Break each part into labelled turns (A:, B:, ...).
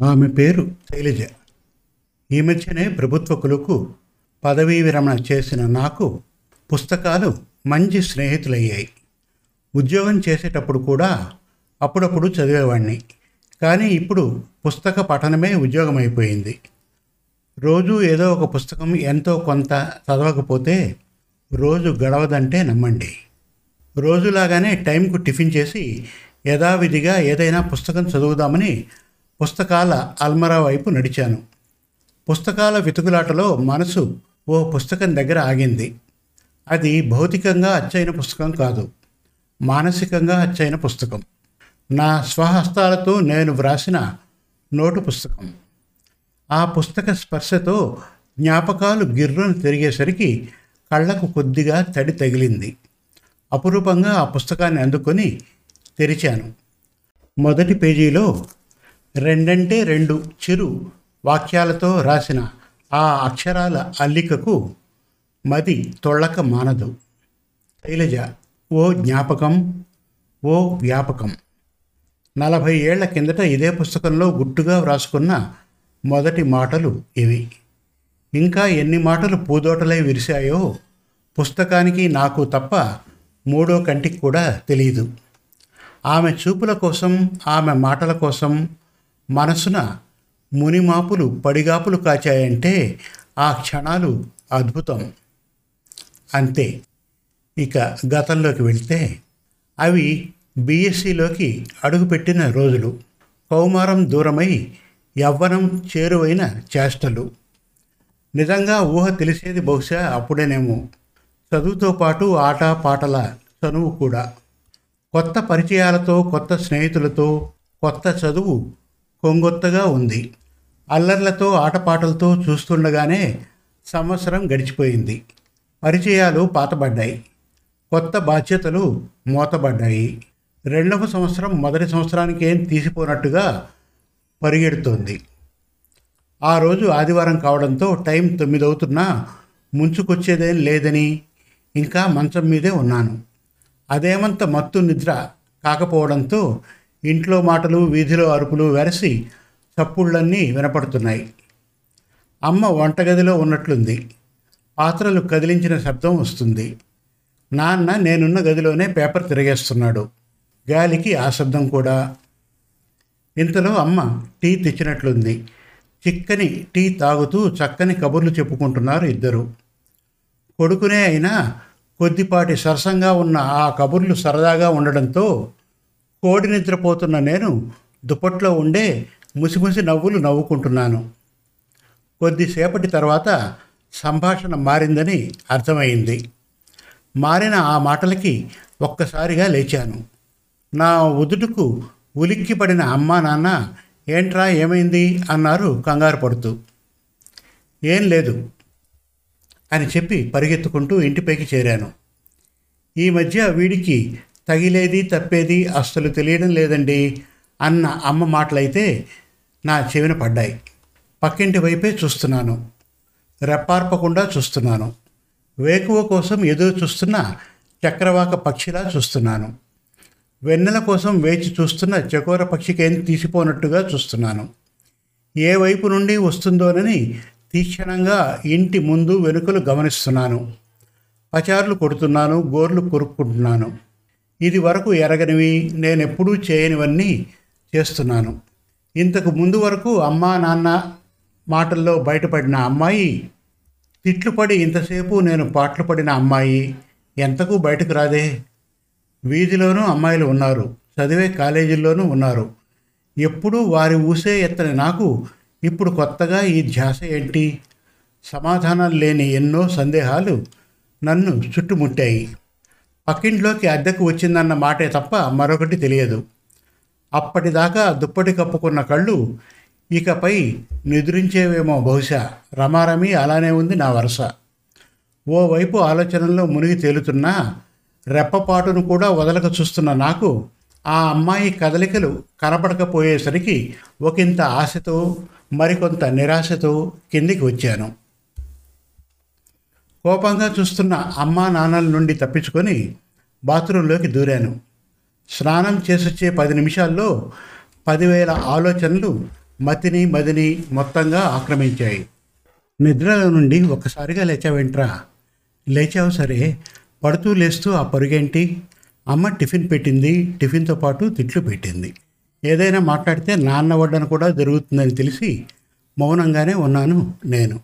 A: ఆమె పేరు శైలజ. ఈ మధ్యనే ప్రభుత్వ కొలుకు పదవీ విరమణ చేసిన నాకు పుస్తకాలు మంచి స్నేహితులయ్యాయి. ఉద్యోగం చేసేటప్పుడు కూడా అప్పుడప్పుడు చదివేవాడిని కానీ ఇప్పుడు పుస్తక పఠనమే ఉద్యోగం అయిపోయింది రోజు ఏదో ఒక పుస్తకం ఎంతో కొంత చదవకపోతే రోజు గడవదంటే నమ్మండి. రోజులాగానే టైంకు టిఫిన్ చేసి యథావిధిగా ఏదైనా పుస్తకం చదువుదామని పుస్తకాల అల్మరా వైపు నడిచాను. పుస్తకాల వెతుకులాటలో మనసు ఓ పుస్తకం దగ్గర ఆగింది. అది భౌతికంగా అచ్చైన పుస్తకం కాదు. మానసికంగా అచ్చైన పుస్తకం. నా స్వహస్తాలతో నేను వ్రాసిన నోటు పుస్తకం. ఆ పుస్తక స్పర్శతో జ్ఞాపకాలు గిర్రును తిరిగేసరికి కళ్ళకు కొద్దిగా తడి తగిలింది. అపురూపంగా ఆ పుస్తకాన్ని అందుకొని తెరిచాను. మొదటి పేజీలో రెండంటే రెండు చిరు వాక్యాలతో రాసిన ఆ అక్షరాల అల్లికకు మది తొళ్ళక మానదు. శైలజ ఓ జ్ఞాపకం ఓ వ్యాపకం. నలభై ఏళ్ళ కిందట ఇదే పుస్తకంలో గుట్టుగా వ్రాసుకున్న మొదటి మాటలు ఇవి. ఇంకా ఎన్ని మాటలు పూదోటలై విరిశాయో పుస్తకానికి నాకు తప్ప మూడో కంటికి కూడా తెలియదు ఆమె చూపుల కోసం ఆమె మాటల కోసం మనసున మునిమాపులు పడిగాపులు కాచాయంటే ఆ క్షణాలు అద్భుతం. అంతే. ఇక గతంలోకి వెళ్తే అవి బీఎస్సీలోకి అడుగుపెట్టిన రోజులు. కౌమారం దూరమై యవ్వనం చేరువైన చేష్టలు. నిజంగా ఊహ తెలిసేది బహుశా అప్పుడేనేమో. చదువుతో పాటు ఆట పాటల చనువు కూడా. కొత్త పరిచయాలతో కొత్త స్నేహితులతో కొత్త చదువు కొంగొత్తగా ఉంది. అల్లర్లతో ఆటపాటలతో చూస్తుండగానే సంవత్సరం గడిచిపోయింది. పరిచయాలు పాతబడ్డాయి. కొత్త బాధ్యతలు మూతబడ్డాయి. రెండవ సంవత్సరం మొదటి సంవత్సరానికి ఏం తీసిపోనట్టుగా పరిగెడుతోంది. ఆ రోజు ఆదివారం కావడంతో టైం తొమ్మిది అవుతున్నా ముంచుకొచ్చేదేం లేదని ఇంకా మంచం మీదే ఉన్నాను. అదేమంత మత్తు నిద్ర కాకపోవడంతో ఇంట్లో మాటలు వీధిలో అరుపులు వెరసి చప్పుళ్ళన్నీ వినపడుతున్నాయి. అమ్మ వంటగదిలో ఉన్నట్లుంది. పాత్రలు కదిలించిన శబ్దం వస్తుంది. నాన్న నేనున్న గదిలోనే పేపర్ తిరిగేస్తున్నాడు. గాలికి ఆ శబ్దం కూడా. ఇంతలో అమ్మ టీ తెచ్చినట్లుంది. చిక్కని టీ తాగుతూ చక్కని కబుర్లు చెప్పుకుంటున్నారు ఇద్దరు. కొడుకునే అయినా కొద్దిపాటి సరసంగా ఉన్న ఆ కబుర్లు సరదాగా ఉండడంతో కోడి నిద్రపోతున్న నేను దుప్పట్లో ఉండే ముసిముసి నవ్వులు నవ్వుకుంటున్నాను. కొద్దిసేపటి తర్వాత సంభాషణ మారిందని అర్థమైంది. మారిన ఆ మాటలకి ఒక్కసారిగా లేచాను. నా ఉదుటుకు ఉలిక్కిపడిన అమ్మా నాన్న ఏంట్రా ఏమైంది? అన్నారు కంగారు పడుతూ. ఏం లేదు అని చెప్పి పరిగెత్తుకుంటూ ఇంటిపైకి చేరాను. ఈ మధ్య వీడికి తగిలేది తప్పేది అస్సలు తెలియడం లేదండి అన్న అమ్మ మాటలైతే నా చెవిన పడ్డాయి. పక్కింటి వైపే చూస్తున్నాను. రెప్పార్పకుండా చూస్తున్నాను. వేకువ కోసం ఎదురు చూస్తున్న చక్రవాక పక్షిలా చూస్తున్నాను. వెన్నెల కోసం వేచి చూస్తున్న చకోర పక్షికేం తీసిపోనట్టుగా చూస్తున్నాను. ఏ వైపు నుండి వస్తుందోనని తీక్షణంగా ఇంటి ముందు వెనుకలు గమనిస్తున్నాను. పచారులు కొడుతున్నాను గోర్లు కొరుక్కుంటున్నాను. ఇది వరకు ఎరగనివి నేనెప్పుడూ చేయనివన్నీ చేస్తున్నాను. ఇంతకు ముందు వరకు అమ్మా నాన్న మాటల్లో బయటపడిన అమ్మాయి తిట్లు పడి ఇంతసేపు నేను పాటలు పడిన అమ్మాయి ఎంతకు బయటకు రాదే? వీధిలోనూ అమ్మాయిలు ఉన్నారు చదివే కాలేజీల్లోనూ ఉన్నారు. ఎప్పుడూ వారి ఊసే ఎత్తని నాకు ఇప్పుడు కొత్తగా ఈ ధ్యాస ఏంటి? సమాధానం లేని ఎన్నో సందేహాలు నన్ను చుట్టుముట్టాయి. పక్కింట్లోకి అద్దెకు వచ్చిందన్న మాటే తప్ప మరొకటి తెలియదు. అప్పటిదాకా దుప్పటి కప్పుకున్న కళ్ళు ఇకపై నిద్రించేవేమో బహుశా. రమారమి అలానే ఉంది నా వరుస. ఓవైపు ఆలోచనల్లో మునిగి తేలుతున్నా రెప్పపాటును కూడా వదలక చూస్తున్న నాకు ఆ అమ్మాయి కదలికలు కనపడకపోయేసరికి ఒకంత ఆశతో మరికొంత నిరాశతో కిందికి వచ్చాను. కోపంగా చూస్తున్న అమ్మా నాన్నల నుండి తప్పించుకొని బాత్రూంలోకి దూరాను. స్నానం చేసొచ్చే పది నిమిషాల్లో పదివేల ఆలోచనలు మతిని మదిని మొత్తంగా ఆక్రమించాయి. నిద్రలో నుండి ఒక్కసారిగా లేచావేంట్రా? లేచావు సరే. పడుతూ లేస్తూ ఆ పరుగేంటి? అమ్మ టిఫిన్ పెట్టింది. టిఫిన్తో పాటు తిట్లు పెట్టింది. ఏదైనా మాట్లాడితే నాన్న వడ్డన కూడా జరుగుతుందని తెలిసి మౌనంగానే ఉన్నాను నేను.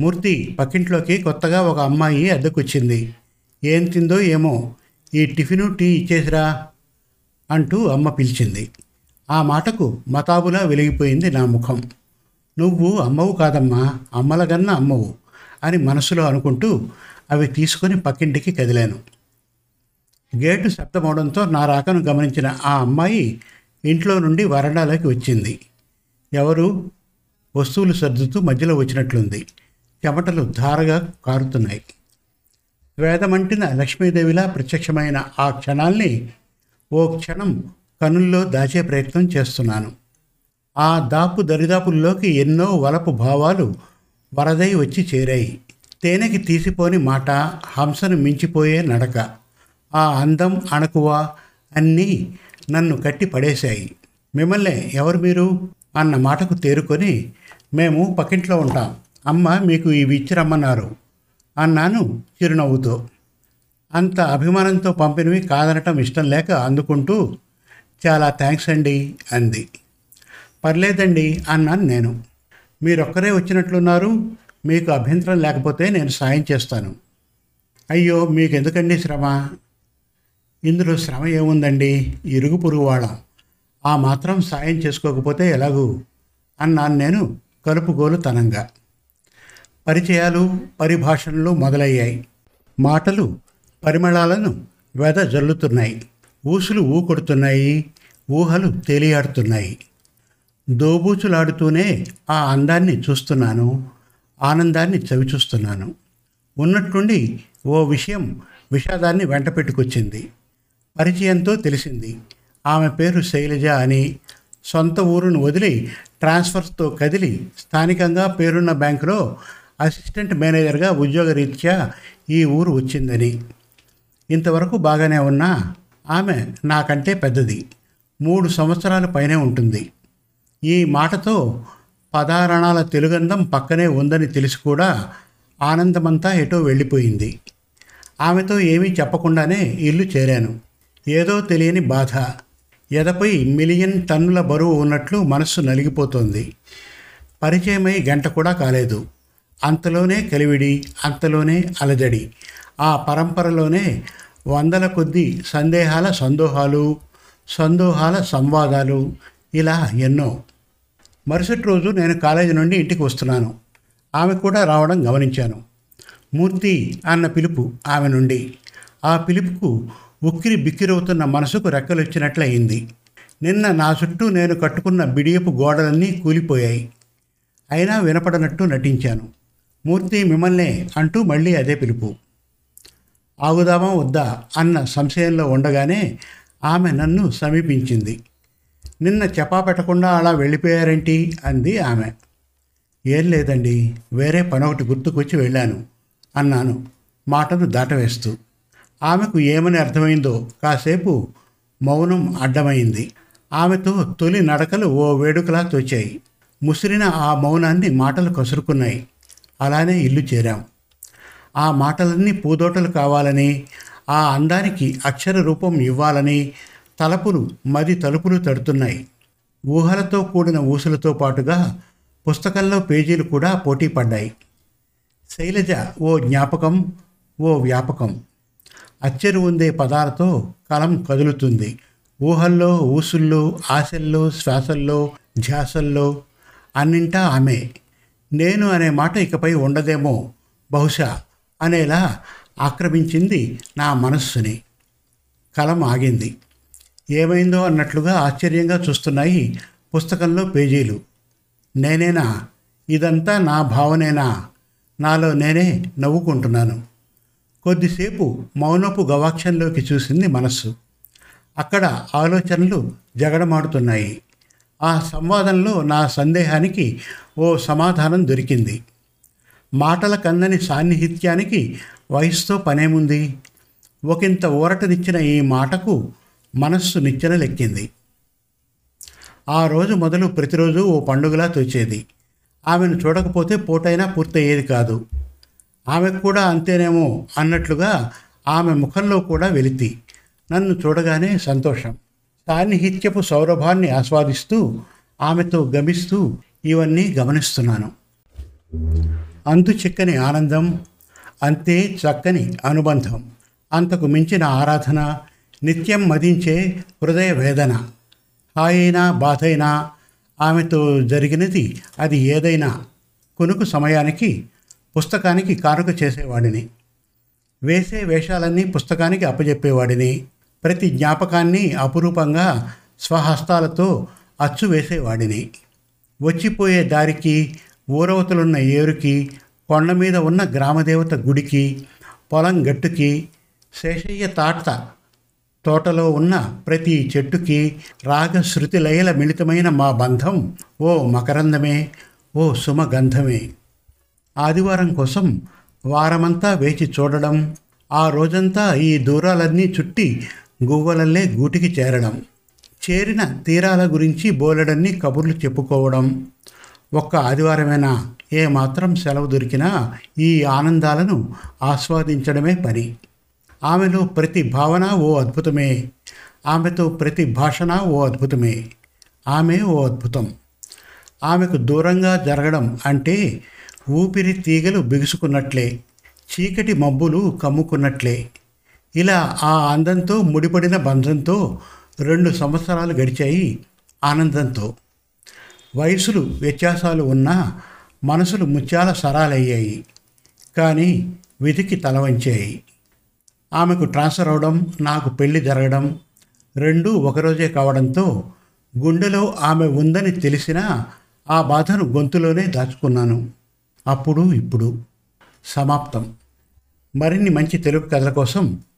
A: మూర్తి పక్కింట్లోకి కొత్తగా ఒక అమ్మాయి అద్దెకొచ్చింది. ఏం తిందో ఏమో ఈ టిఫిను టీ ఇచ్చేసిరా అంటూ అమ్మ పిలిచింది. ఆ మాటకు మతాబులా వెలిగిపోయింది నా ముఖం. నువ్వు అమ్మవు కాదమ్మా అమ్మలగన్న అమ్మవు అని మనసులో అనుకుంటూ అవి తీసుకొని పక్కింటికి కదిలాను. గేటు శబ్దమవడంతో నా రాకను గమనించిన ఆ అమ్మాయి ఇంట్లో నుండి వరండాలోకి వచ్చింది. ఎవరు? వస్తువులు సర్దుతూ మధ్యలో వచ్చినట్లుంది. చెమటలు ధారగా కారుతున్నాయి. వేదమంటిన లక్ష్మీదేవిలా ప్రత్యక్షమైన ఆ క్షణాల్ని ఓ క్షణం కనుల్లో దాచే ప్రయత్నం చేస్తున్నాను. ఆ దాపు దరిదాపుల్లోకి ఎన్నో వలపు భావాలు వరదై వచ్చి చేరాయి. తేనెకి తీసిపోని మాట హంసను మించిపోయే నడక ఆ అందం అణకువ అన్నీ నన్ను కట్టి పడేశాయి. మిమ్మల్ని ఎవరు మీరు? అన్న మాటకు తేరుకొని మేము పక్కింట్లో ఉంటాం. అమ్మ మీకు ఇవి ఇచ్చి రమ్మన్నారు అన్నాను చిరునవ్వుతో. అంత అభిమానంతో పంపినవి కాదనటం ఇష్టం లేక అందుకుంటూ చాలా థ్యాంక్స్ అండి అంది. పర్లేదండి అన్నాను నేను. మీరొక్కరే వచ్చినట్లున్నారు మీకు అభ్యంతరం లేకపోతే నేను సాయం చేస్తాను. అయ్యో మీకు ఎందుకండి శ్రమ? ఇందులో శ్రమ ఏముందండి? ఇరుగు పొరుగు వాళ్ళం. ఆ మాత్రం సాయం చేసుకోకపోతే ఎలాగూ? అన్నాను నేను కలుపుగోలుతనంగా. పరిచయాలు పరిభాషణలు మొదలయ్యాయి. మాటలు పరిమళాలను వెద జల్లుతున్నాయి ఊసులు ఊకొడుతున్నాయి. ఊహలు తేలియాడుతున్నాయి. దోబూచులాడుతూనే ఆ అందాన్ని చూస్తున్నాను. ఆనందాన్ని చవిచూస్తున్నాను. ఉన్నట్టుండి ఓ విషయం విషాదాన్ని వెంట పెట్టుకొచ్చింది. పరిచయంతో తెలిసింది. ఆమె పేరు శైలజ అని. సొంత ఊరును వదిలి ట్రాన్స్ఫర్స్తో కదిలి స్థానికంగా పేరున్న బ్యాంకులో అసిస్టెంట్ మేనేజర్గా ఉద్యోగరీత్యా ఈ ఊరు వచ్చిందని. ఇంతవరకు బాగానే ఉన్నా ఆమె నాకంటే పెద్దది. మూడు సంవత్సరాల పైనే ఉంటుంది. ఈ మాటతో పదారణాల తెలుగంధం పక్కనే ఉందని తెలిసి కూడా ఆనందమంతా ఎటో వెళ్ళిపోయింది. ఆమెతో ఏమీ చెప్పకుండానే ఇల్లు చేరాను. ఏదో తెలియని బాధ. ఎదపై మిలియన్ టన్నుల బరువు ఉన్నట్లు మనస్సు నలిగిపోతోంది. పరిచయమై గంట కూడా కాలేదు. అంతలోనే కలివిడి అంతలోనే అలజడి. ఆ పరంపరలోనే వందల కొద్ది సందేహాల సందోహాలు సందోహాల సంవాదాలు ఇలా ఎన్నో. మరుసటి రోజు నేను కాలేజీ నుండి ఇంటికి వస్తున్నాను. ఆమె కూడా రావడం గమనించాను. మూర్తి అన్న పిలుపు ఆమె నుండి. ఆ పిలుపుకు ఉక్కిరి బిక్కిరవుతున్న మనసుకు రెక్కలొచ్చినట్లయింది. నిన్న నా చుట్టూ నేను కట్టుకున్న బిడియపు గోడలన్నీ కూలిపోయాయి. అయినా వినపడనట్టు నటించాను. మూర్తి మిమ్మల్నే అంటూ మళ్ళీ అదే పిలుపు. ఆగుదామా వద్దా అన్న సంశయంలో ఉండగానే ఆమె నన్ను సమీపించింది. నిన్న చెప్పా పెట్టకుండా అలా వెళ్ళిపోయారేంటి? అంది ఆమె. ఏం లేదండి వేరే పనొకటి గుర్తుకొచ్చి వెళ్ళాను అన్నాను మాటను దాటవేస్తూ. ఆమెకు ఏమని అర్థమైందో కాసేపు మౌనం అడ్డమైంది. ఆమెతో తొలి నడకలు ఓ వేడుకలా తోచాయి. ముసిరిన ఆ మౌనాన్ని మాటలు కసురుకున్నాయి. అలానే ఇల్లు చేరాం. ఆ మాటలన్నీ పూదోటలు కావాలని ఆ అందానికి అక్షర రూపం ఇవ్వాలని తలపులు మరి తలుపులు తడుతున్నాయి. ఊహలతో కూడిన ఊసులతో పాటుగా పుస్తకంలో పేజీలు కూడా పోటీ పడ్డాయి. శైలజ ఓ జ్ఞాపకం ఓ వ్యాపకం. అచ్చెరు ఉందే పదాలతో కలం కదులుతుంది. ఊహల్లో ఊసుల్లో ఆశల్లో శ్వాసల్లో ధ్యాసల్లో అన్నింటా ఆమె. నేను అనే మాట ఇకపై ఉండదేమో బహుశా అనేలా ఆక్రమించింది నా మనస్సుని. కలం ఆగింది. ఏమైందో అన్నట్లుగా ఆశ్చర్యంగా చూస్తున్నాయి పుస్తకంలో పేజీలు. నేనేనా? ఇదంతా నా భావనేనా? నాలో నేనే నవ్వుకుంటున్నాను. కొద్దిసేపు మౌనపు గవాక్షంలోకి చూసింది మనస్సు. అక్కడ ఆలోచనలు జగడమాడుతున్నాయి. ఆ సంవాదంలో నా సందేహానికి ఓ సమాధానం దొరికింది. మాటల కందని సాన్నిహిత్యానికి వయసుతో పనేముంది? ఒకంత ఊరటనిచ్చిన ఈ మాటకు మనస్సు నిచ్చెన లెక్కింది. ఆ రోజు మొదలు ప్రతిరోజు ఓ పండుగలా తోచేది. ఆమెను చూడకపోతే పోటైనా పూర్తయ్యేది కాదు. ఆమెకు కూడా అంతేనేమో అన్నట్లుగా ఆమె ముఖంలో కూడా వెలితి. నన్ను చూడగానే సంతోషం. సాన్నిహిత్యపు సౌరభాన్ని ఆస్వాదిస్తూ ఆమెతో గమిస్తూ ఇవన్నీ గమనిస్తున్నాను. అంతు చిక్కని ఆనందం అంతే చక్కని అనుబంధం. అంతకు మించిన ఆరాధన నిత్యం మదించే హృదయ వేదన. హాయైనా బాధైనా ఆమెతో జరిగినది అది ఏదైనా. కొనుకు సమయానికి పుస్తకానికి కానుక చేసేవాడిని. వేసే వేషాలన్నీ పుస్తకానికి అప్పజెప్పేవాడిని. ప్రతి జ్ఞాపకాన్ని అపురూపంగా స్వహస్తాలతో అచ్చు వేసేవాడిని. వచ్చిపోయే దారికి ఊరవతలున్న ఏరుకి కొండ మీద ఉన్న గ్రామదేవత గుడికి పొలం గట్టుకి శేషయ్య తాట తోటలో ఉన్న ప్రతి చెట్టుకి రాగ శృతి లయల మిళితమైన మా బంధం ఓ మకరందమే ఓ సుమగంధమే. ఆదివారం కోసం వారమంతా వేచి చూడడం ఆ రోజంతా ఈ దూరాలన్నీ చుట్టి గువ్వలల్లే గూటికి చేరడం. చేరిన తీరాల గురించి బోలెడన్ని కబుర్లు చెప్పుకోవడం. ఒక్క ఆదివారమైనా? ఏ మాత్రం సెలవు దొరికినా ఈ ఆనందాలను ఆస్వాదించడమే పని. ఆమెలో ప్రతి భావన ఓ అద్భుతమే. ఆమెతో ప్రతి భాషణ ఓ అద్భుతమే. ఆమె ఓ అద్భుతం. ఆమెకు దూరంగా జరగడం అంటే ఊపిరి తీగలు బిగుసుకున్నట్లే చీకటి మబ్బులు కమ్ముకున్నట్లే. ఇలా ఆ అందంతో ముడిపడిన బంధంతో రెండు సంవత్సరాలు గడిచాయి ఆనందంతో. వయసులు వ్యత్యాసాలు ఉన్నా మనసులు ముత్యాల సరాలయ్యాయి. కానీ విధికి తలవంచాయి. ఆమెకు ట్రాన్స్ఫర్ అవడం నాకు పెళ్ళి జరగడం రెండూ ఒకరోజే కావడంతో గుండెలో ఆమె ఉందని తెలిసినా ఆ బాధను గొంతులోనే దాచుకున్నాను. అప్పుడు ఇప్పుడు. సమాప్తం. మరిన్ని మంచి తెలుగు కథల కోసం